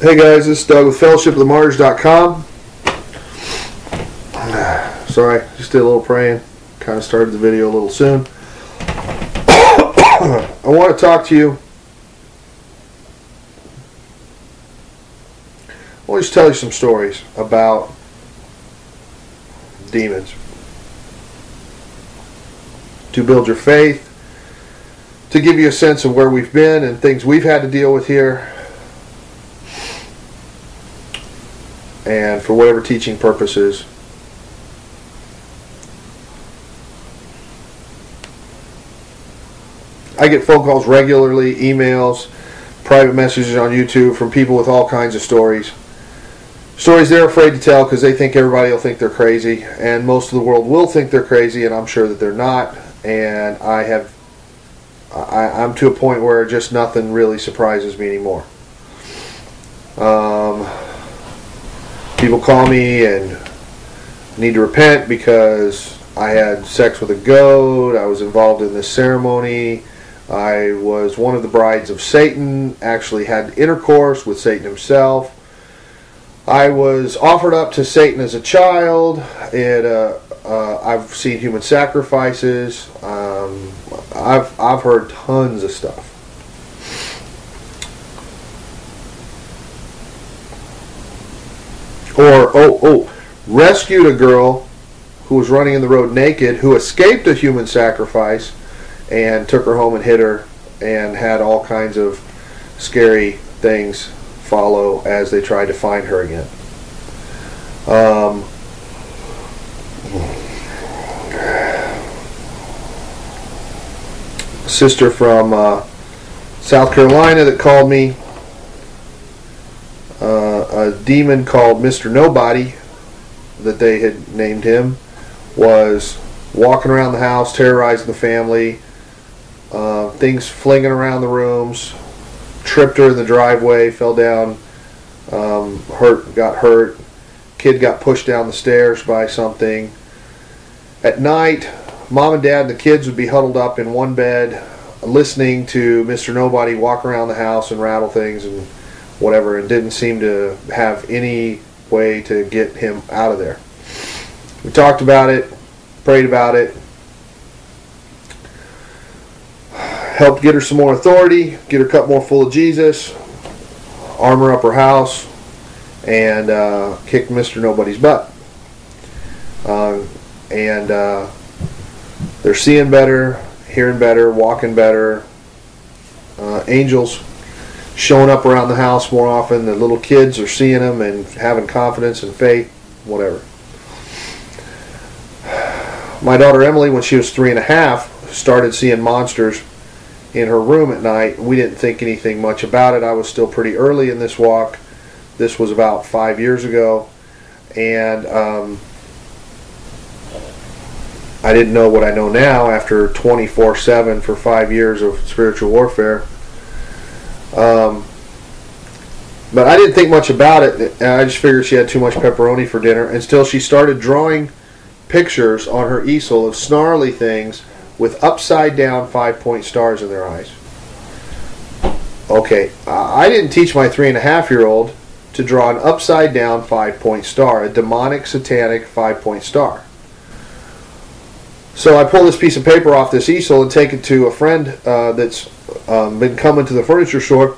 Hey guys, this is Doug with fellowshipofthemartyrs.com. Sorry, just did a little praying. Kind of started the video a little soon. I want to talk to you. I want to tell you some stories about demons. To build your faith, to give you a sense of where we've been and things we've had to deal with here and for whatever teaching purposes. I get phone calls regularly, emails, private messages on YouTube from people with all kinds of stories. Stories they're afraid to tell because they think everybody will think they're crazy, and most of the world will think they're crazy, and I'm sure that they're not. And I have, I, I'm to a point where just nothing really surprises me anymore. Um, people call me and need to repent because I had sex with a goat. I was involved in this ceremony. I was one of the brides of Satan, actually had intercourse with Satan himself. I was offered up to Satan as a child. It, uh, uh, I've seen human sacrifices. Um, I've, I've heard tons of stuff. Or oh oh rescued a girl who was running in the road naked who escaped a human sacrifice and took her home and hid her and had all kinds of scary things follow as they tried to find her again. Um, sister from uh, South Carolina that called me a demon called Mr. Nobody, that they had named him, was walking around the house, terrorizing the family, uh, things flinging around the rooms, tripped her in the driveway, fell down, um, hurt, got hurt. Kid got pushed down the stairs by something. At night, mom and dad and the kids would be huddled up in one bed, listening to Mr. Nobody walk around the house and rattle things and whatever, and didn't seem to have any way to get him out of there. We talked about it, prayed about it, helped get her some more authority, get her cup more full of Jesus, armor up her house, and uh, kicked Mr. Nobody's butt. Uh, and uh, they're seeing better, hearing better, walking better. Uh, angels showing up around the house more often. The little kids are seeing them and having confidence and faith, whatever. My daughter Emily, when she was three and a half, started seeing monsters in her room at night. We didn't think anything much about it. I was still pretty early in this walk. This was about five years ago. And um, I didn't know what I know now after 24 7 for five years of spiritual warfare. Um, but I didn't think much about it. I just figured she had too much pepperoni for dinner until she started drawing pictures on her easel of snarly things with upside down five point stars in their eyes. Okay, I didn't teach my three and a half year old to draw an upside down five point star, a demonic, satanic five point star. So I pull this piece of paper off this easel and take it to a friend uh, that's um, been coming to the furniture store.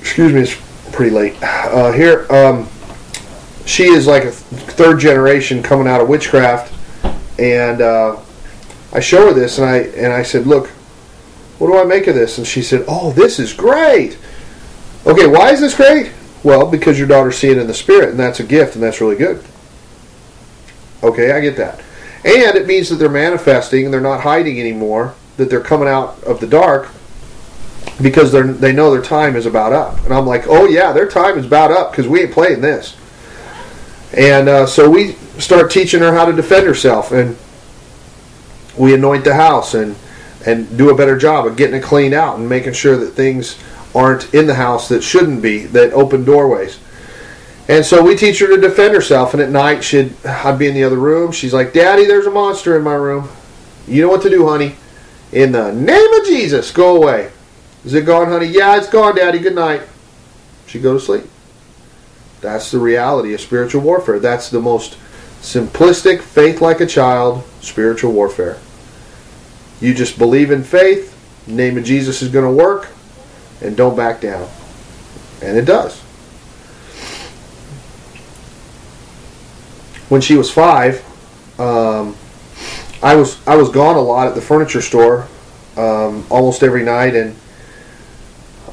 Excuse me, it's pretty late. Uh, here, um, she is like a third generation coming out of witchcraft, and uh, I show her this, and I and I said, "Look, what do I make of this?" And she said, "Oh, this is great." Okay, why is this great? Well, because your daughter's seeing in the spirit, and that's a gift, and that's really good. Okay, I get that. And it means that they're manifesting and they're not hiding anymore, that they're coming out of the dark because they they know their time is about up. And I'm like, oh yeah, their time is about up because we ain't playing this. And uh, so we start teaching her how to defend herself, and we anoint the house and and do a better job of getting it cleaned out and making sure that things aren't in the house that shouldn't be that open doorways. And so we teach her to defend herself. And at night, she'd I'd be in the other room. She's like, "Daddy, there's a monster in my room. You know what to do, honey. In the name of Jesus, go away." Is it gone, honey? Yeah, it's gone, Daddy. Good night. She'd go to sleep. That's the reality of spiritual warfare. That's the most simplistic, faith like a child, spiritual warfare. You just believe in faith, name of Jesus is going to work, and don't back down. And it does. When she was five, um, I was I was gone a lot at the furniture store, um, almost every night, and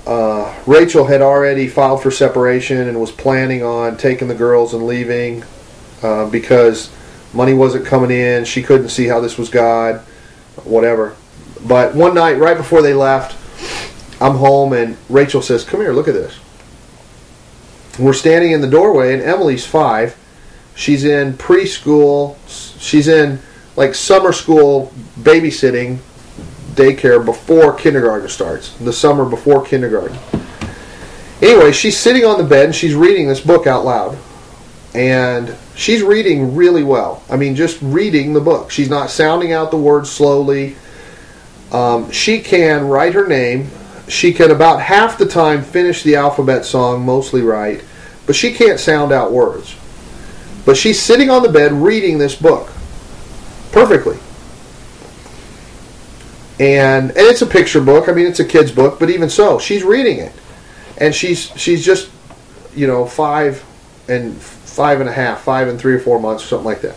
uh, Rachel had already filed for separation and was planning on taking the girls and leaving uh, because money wasn't coming in. She couldn't see how this was God, whatever. But one night, right before they left, I'm home and Rachel says, Come here, look at this. We're standing in the doorway, and Emily's five. She's in preschool. She's in like summer school babysitting daycare before kindergarten starts, the summer before kindergarten. Anyway, she's sitting on the bed and she's reading this book out loud. And she's reading really well. I mean, just reading the book. She's not sounding out the words slowly. Um, she can write her name. She can about half the time finish the alphabet song, mostly right, but she can't sound out words. But she's sitting on the bed reading this book perfectly and and it's a picture book. I mean, it's a kid's book, but even so, she's reading it, and she's she's just you know five and five and a half, five and three or four months, something like that.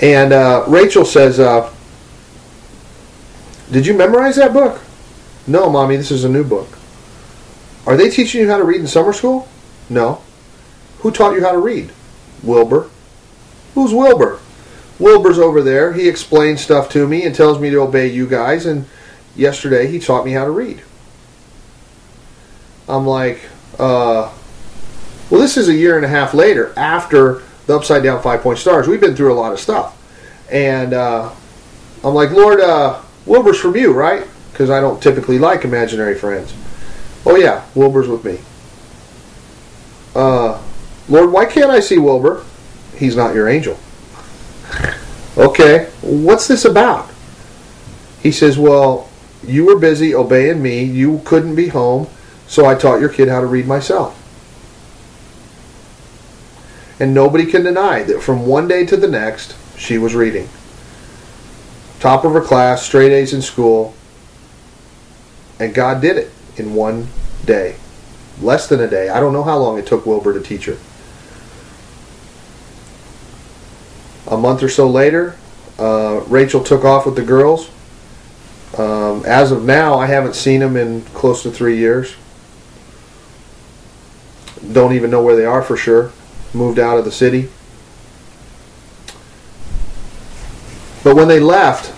And uh, Rachel says, uh, "Did you memorize that book?" No, mommy, this is a new book. Are they teaching you how to read in summer school? No. Who taught you how to read? Wilbur. Who's Wilbur? Wilbur's over there. He explains stuff to me and tells me to obey you guys. And yesterday he taught me how to read. I'm like, uh, well, this is a year and a half later after the Upside Down Five Point Stars. We've been through a lot of stuff. And uh, I'm like, Lord, uh, Wilbur's from you, right? Because I don't typically like imaginary friends. Oh, yeah, Wilbur's with me. Uh, Lord, why can't I see Wilbur? He's not your angel. Okay, what's this about? He says, Well, you were busy obeying me, you couldn't be home, so I taught your kid how to read myself. And nobody can deny that from one day to the next, she was reading. Top of her class, straight A's in school, and God did it in one day. Less than a day. I don't know how long it took Wilbur to teach her. Month or so later, uh, Rachel took off with the girls. Um, as of now, I haven't seen them in close to three years. Don't even know where they are for sure. Moved out of the city. But when they left,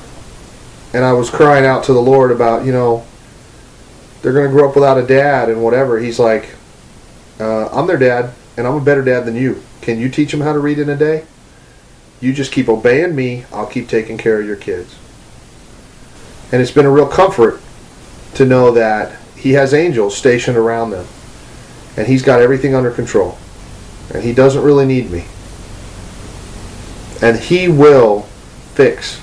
and I was crying out to the Lord about, you know, they're going to grow up without a dad and whatever, He's like, uh, I'm their dad, and I'm a better dad than you. Can you teach them how to read in a day? You just keep obeying me, I'll keep taking care of your kids. And it's been a real comfort to know that He has angels stationed around them. And He's got everything under control. And He doesn't really need me. And He will fix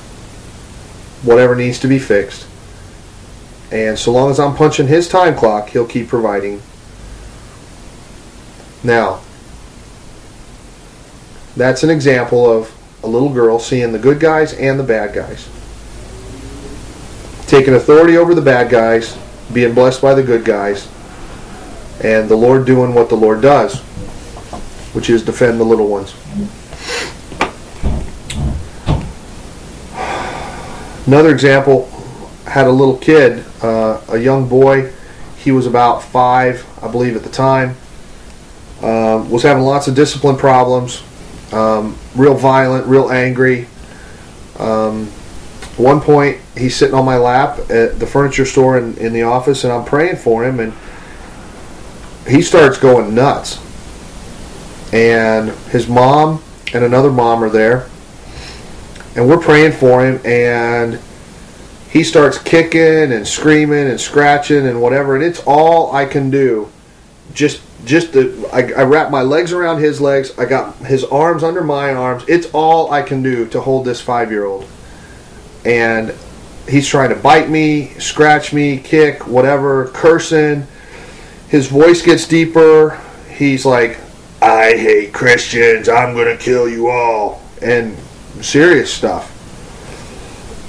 whatever needs to be fixed. And so long as I'm punching His time clock, He'll keep providing. Now, that's an example of a little girl seeing the good guys and the bad guys. Taking authority over the bad guys, being blessed by the good guys, and the Lord doing what the Lord does, which is defend the little ones. Another example had a little kid, uh, a young boy. He was about five, I believe, at the time. Uh, was having lots of discipline problems um, real violent, real angry. Um, one point, he's sitting on my lap at the furniture store in, in the office, and I'm praying for him, and he starts going nuts. And his mom and another mom are there, and we're praying for him, and he starts kicking and screaming and scratching and whatever, and it's all I can do just just the I, I wrap my legs around his legs. I got his arms under my arms. It's all I can do to hold this five year old. And he's trying to bite me, scratch me, kick, whatever, cursing. His voice gets deeper. He's like, I hate Christians. I'm to kill you all. And serious stuff.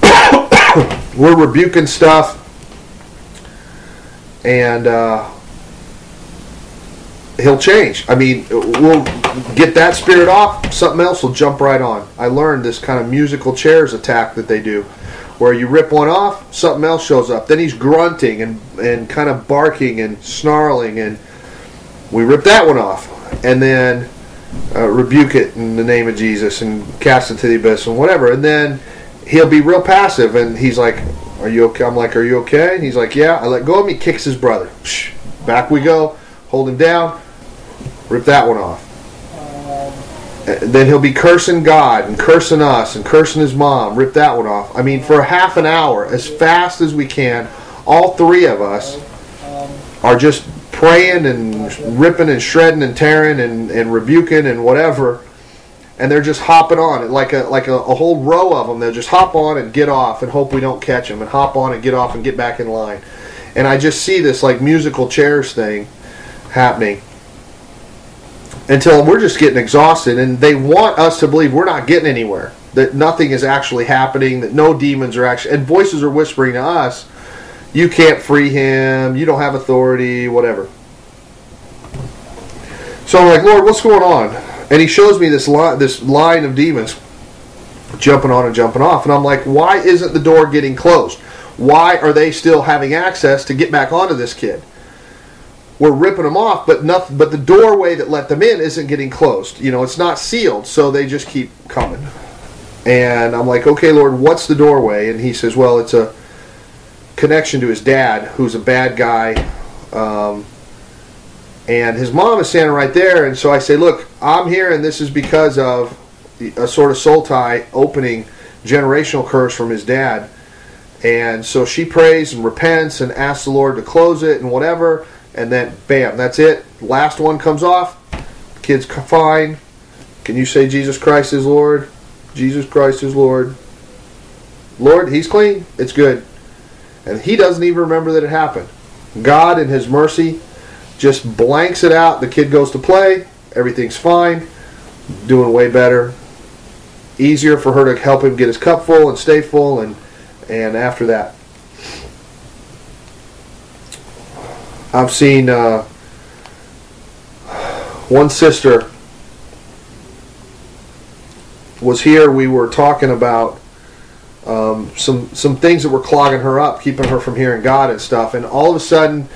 We're rebuking stuff. And uh, he'll change. I mean, we'll get that spirit off, something else will jump right on. I learned this kind of musical chairs attack that they do, where you rip one off, something else shows up. Then he's grunting and, and kind of barking and snarling, and we rip that one off. And then uh, rebuke it in the name of Jesus and cast it to the abyss and whatever. And then he'll be real passive, and he's like, "Are you okay?" I'm like, "Are you okay?" And he's like, "Yeah." I let go of him. He kicks his brother. Back we go. Hold him down. Rip that one off. And then he'll be cursing God and cursing us and cursing his mom. Rip that one off. I mean, for half an hour, as fast as we can, all three of us are just praying and ripping and shredding and tearing and, and rebuking and whatever. And they're just hopping on like a like a, a whole row of them. They'll just hop on and get off and hope we don't catch them and hop on and get off and get back in line. And I just see this like musical chairs thing happening until we're just getting exhausted and they want us to believe we're not getting anywhere that nothing is actually happening that no demons are actually and voices are whispering to us you can't free him you don't have authority whatever. So i'm like lord what's going on? And he shows me this line this line of demons jumping on and jumping off and i'm like why isn't the door getting closed? Why are they still having access to get back onto this kid we're ripping them off, but nothing. But the doorway that let them in isn't getting closed. You know, it's not sealed, so they just keep coming. And I'm like, okay, Lord, what's the doorway? And He says, well, it's a connection to his dad, who's a bad guy. Um, and his mom is standing right there, and so I say, look, I'm here, and this is because of a sort of soul tie opening generational curse from his dad. And so she prays and repents and asks the Lord to close it and whatever and then bam, that's it. Last one comes off. Kid's fine. Can you say Jesus Christ is Lord? Jesus Christ is Lord. Lord, he's clean. It's good. And he doesn't even remember that it happened. God, in his mercy, just blanks it out. The kid goes to play. Everything's fine. Doing way better. Easier for her to help him get his cup full and stay full. And, and after that, I've seen uh, one sister was here. We were talking about um, some some things that were clogging her up, keeping her from hearing God and stuff. And all of a sudden,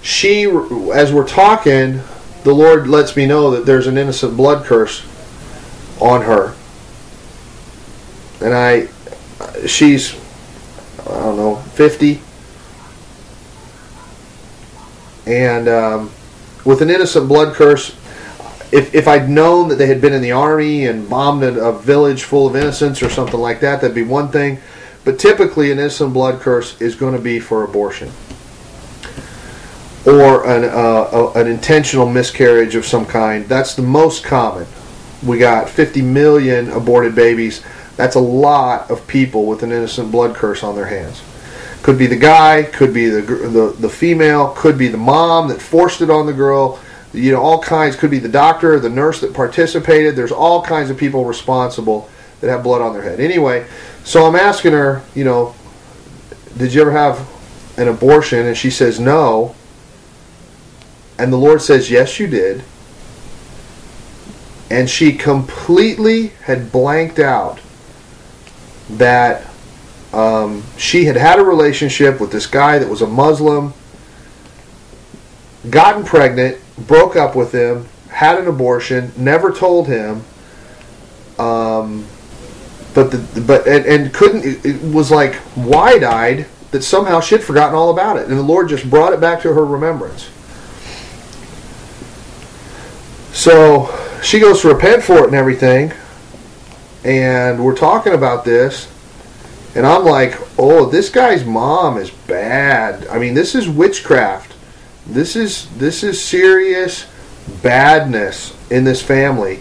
she, as we're talking, the Lord lets me know that there's an innocent blood curse on her. And I, she's, I don't know, 50 and um, with an innocent blood curse, if, if I'd known that they had been in the army and bombed a, a village full of innocents or something like that, that'd be one thing. But typically, an innocent blood curse is going to be for abortion or an, uh, an intentional miscarriage of some kind. That's the most common. We got 50 million aborted babies. That's a lot of people with an innocent blood curse on their hands. Could be the guy, could be the, the the female, could be the mom that forced it on the girl. You know, all kinds. Could be the doctor, the nurse that participated. There's all kinds of people responsible that have blood on their head. Anyway, so I'm asking her, you know, did you ever have an abortion? And she says no. And the Lord says, yes, you did. And she completely had blanked out that um, she had had a relationship with this guy that was a Muslim, gotten pregnant, broke up with him, had an abortion, never told him. Um, but the but and, and couldn't it was like wide eyed that somehow she'd forgotten all about it, and the Lord just brought it back to her remembrance. So she goes to repent for it and everything, and we're talking about this, and I'm like, oh, this guy's mom is bad. I mean, this is witchcraft. This is this is serious badness in this family.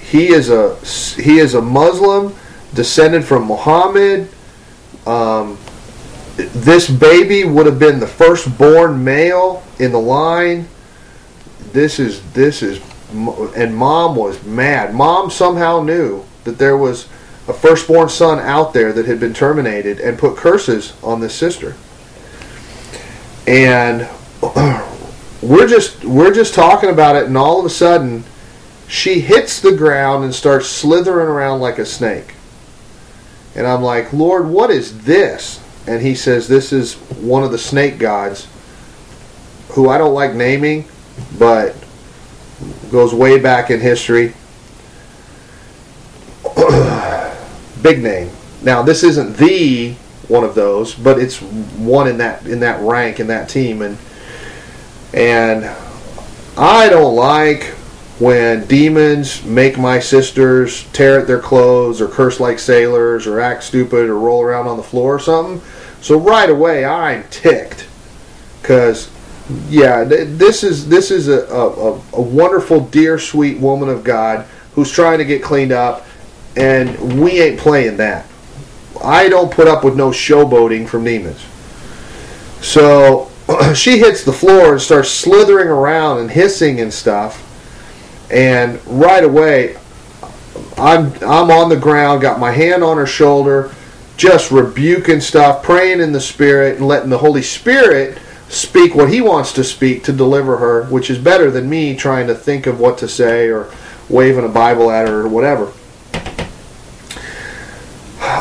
He is a he is a Muslim descended from Muhammad. Um, this baby would have been the firstborn male in the line. This is this is, and mom was mad. Mom somehow knew that there was a firstborn son out there that had been terminated and put curses on this sister. And we're just we're just talking about it, and all of a sudden, she hits the ground and starts slithering around like a snake. And I'm like, Lord, what is this? And he says, This is one of the snake gods, who I don't like naming, but goes way back in history. Big name. Now, this isn't the one of those, but it's one in that in that rank in that team, and and I don't like when demons make my sisters tear at their clothes or curse like sailors or act stupid or roll around on the floor or something. So right away I'm ticked because yeah, this is this is a, a, a wonderful, dear, sweet woman of God who's trying to get cleaned up, and we ain't playing that. I don't put up with no showboating from demons. So she hits the floor and starts slithering around and hissing and stuff. And right away, I'm I'm on the ground, got my hand on her shoulder, just rebuking stuff, praying in the spirit, and letting the Holy Spirit speak what He wants to speak to deliver her, which is better than me trying to think of what to say or waving a Bible at her or whatever.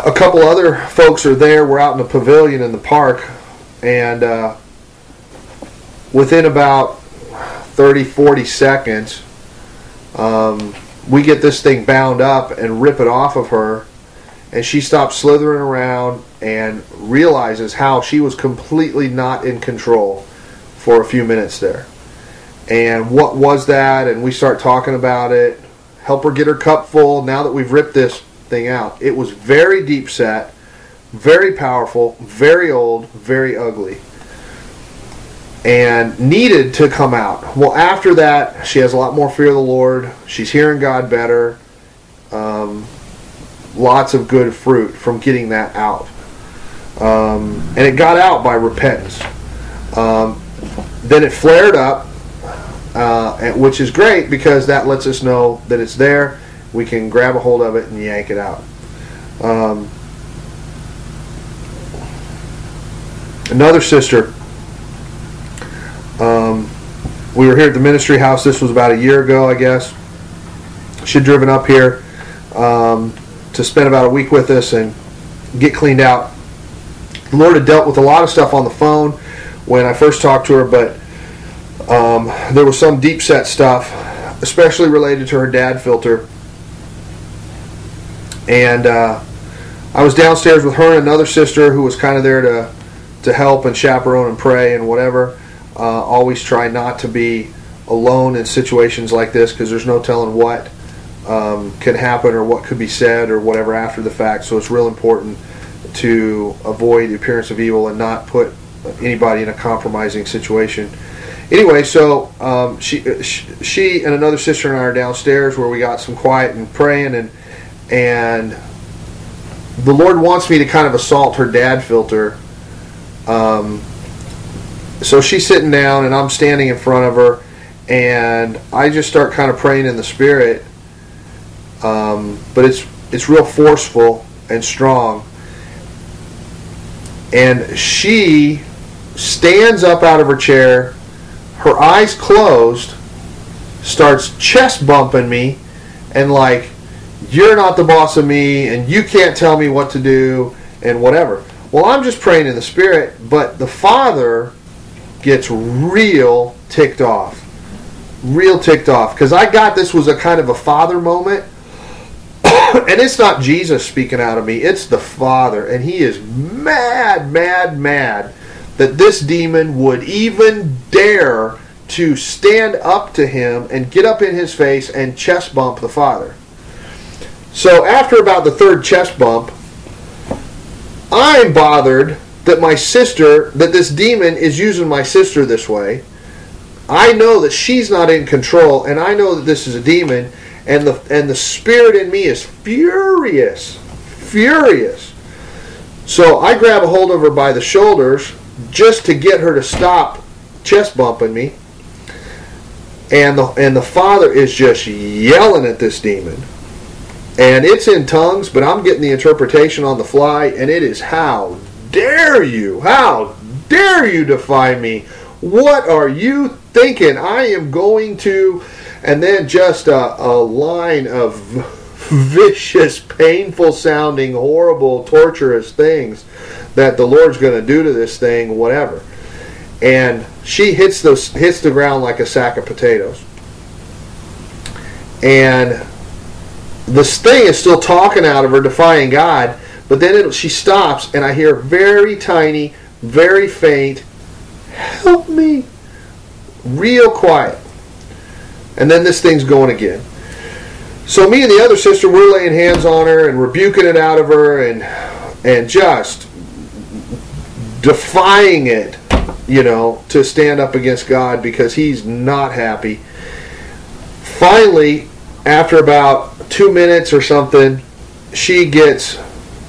A couple other folks are there. We're out in the pavilion in the park, and uh, within about 30, 40 seconds, um, we get this thing bound up and rip it off of her. And she stops slithering around and realizes how she was completely not in control for a few minutes there. And what was that? And we start talking about it. Help her get her cup full now that we've ripped this thing out. It was very deep set, very powerful, very old, very ugly and needed to come out. Well, after that, she has a lot more fear of the Lord. She's hearing God better. Um, lots of good fruit from getting that out. Um, and it got out by repentance. Um, then it flared up, uh, which is great because that lets us know that it's there. We can grab a hold of it and yank it out. Um, another sister um, we were here at the ministry house. This was about a year ago, I guess. She'd driven up here um, to spend about a week with us and get cleaned out. The Lord had dealt with a lot of stuff on the phone when I first talked to her, but um, there was some deep set stuff, especially related to her dad filter. And uh, I was downstairs with her and another sister who was kind of there to to help and chaperone and pray and whatever. Uh, always try not to be alone in situations like this because there's no telling what um, can happen or what could be said or whatever after the fact. So it's real important to avoid the appearance of evil and not put anybody in a compromising situation. Anyway, so um, she, she and another sister and I are downstairs where we got some quiet and praying and and the Lord wants me to kind of assault her dad filter. Um, so she's sitting down and I'm standing in front of her, and I just start kind of praying in the spirit. Um, but it's it's real forceful and strong. And she stands up out of her chair, her eyes closed, starts chest bumping me, and like, you're not the boss of me, and you can't tell me what to do, and whatever. Well, I'm just praying in the spirit, but the Father gets real ticked off. Real ticked off. Because I got this was a kind of a father moment. and it's not Jesus speaking out of me, it's the Father. And he is mad, mad, mad that this demon would even dare to stand up to him and get up in his face and chest bump the Father. So after about the third chest bump, I'm bothered that my sister, that this demon is using my sister this way. I know that she's not in control, and I know that this is a demon, and the and the spirit in me is furious, furious. So I grab a hold of her by the shoulders just to get her to stop chest bumping me. And the and the father is just yelling at this demon. And it's in tongues, but I'm getting the interpretation on the fly, and it is how dare you? How dare you defy me? What are you thinking? I am going to and then just a, a line of vicious, painful sounding, horrible, torturous things that the Lord's going to do to this thing, whatever. And she hits the hits the ground like a sack of potatoes. And this thing is still talking out of her, defying God. But then it, she stops, and I hear very tiny, very faint, "Help me!" Real quiet. And then this thing's going again. So me and the other sister, we're laying hands on her and rebuking it out of her, and and just defying it, you know, to stand up against God because He's not happy. Finally, after about two minutes or something, she gets,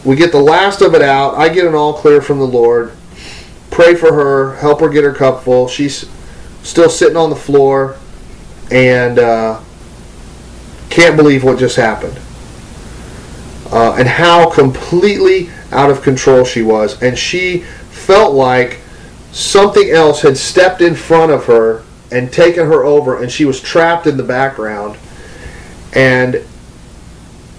we get the last of it out. I get an all clear from the Lord. Pray for her, help her get her cup full. She's still sitting on the floor and uh, can't believe what just happened. Uh, and how completely out of control she was. And she felt like something else had stepped in front of her and taken her over, and she was trapped in the background. And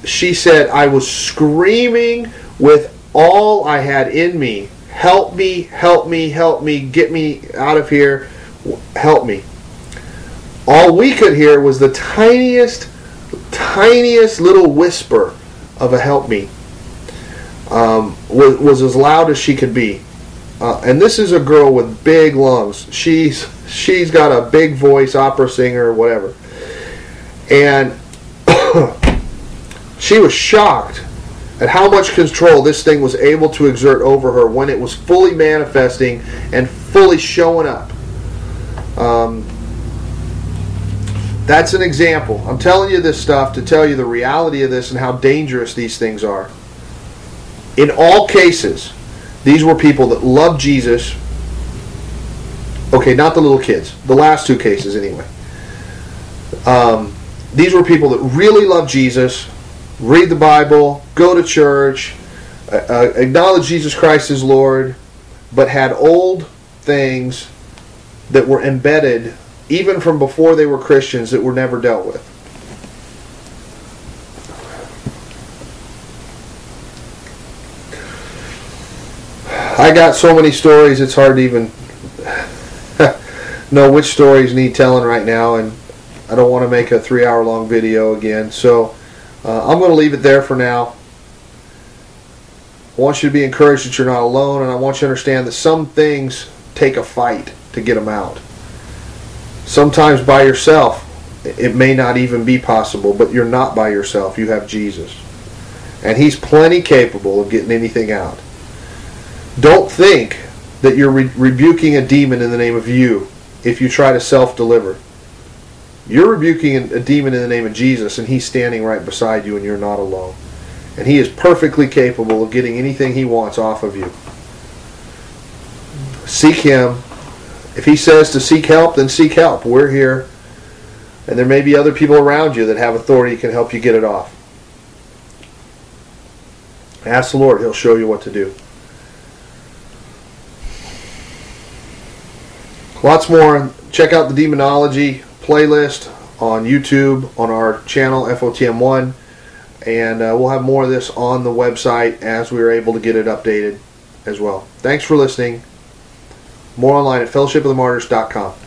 she said, I was screaming with all I had in me help me, help me, help me, get me out of here, help me. All we could hear was the tiniest, tiniest little whisper of a help me. Um, was, was as loud as she could be. Uh, and this is a girl with big lungs. She's she's got a big voice, opera singer, whatever. And she was shocked at how much control this thing was able to exert over her when it was fully manifesting and fully showing up. Um, that's an example. I'm telling you this stuff to tell you the reality of this and how dangerous these things are. In all cases, these were people that loved Jesus. Okay, not the little kids. The last two cases, anyway. Um, these were people that really loved Jesus, read the Bible, go to church, uh, uh, acknowledge Jesus Christ as Lord, but had old things that were embedded even from before they were Christians that were never dealt with. I got so many stories, it's hard to even know which stories need telling right now, and I don't want to make a three hour long video again. So uh, I'm going to leave it there for now. I want you to be encouraged that you're not alone, and I want you to understand that some things take a fight to get them out. Sometimes by yourself, it may not even be possible, but you're not by yourself. You have Jesus. And He's plenty capable of getting anything out. Don't think that you're re- rebuking a demon in the name of you if you try to self deliver. You're rebuking a demon in the name of Jesus, and He's standing right beside you, and you're not alone. And He is perfectly capable of getting anything He wants off of you. Seek Him. If He says to seek help, then seek help. We're here. And there may be other people around you that have authority can help you get it off. Ask the Lord, He'll show you what to do. Lots more. Check out the demonology playlist on YouTube on our channel FOTM1, and uh, we'll have more of this on the website as we are able to get it updated as well. Thanks for listening. More online at fellowshipofthemartyrs.com.